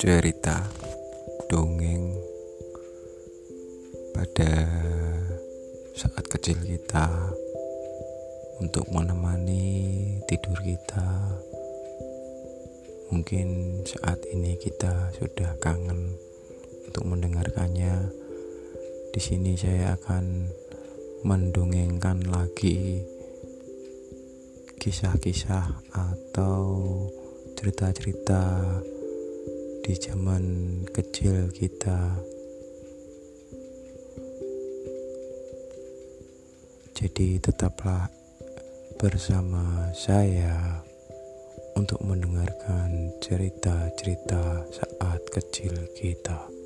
cerita dongeng pada saat kecil kita untuk menemani tidur kita. Mungkin saat ini kita sudah kangen untuk mendengarkannya. Di sini saya akan mendongengkan lagi kisah-kisah atau cerita-cerita di zaman kecil kita. Jadi tetaplah bersama saya untuk mendengarkan cerita-cerita saat kecil kita.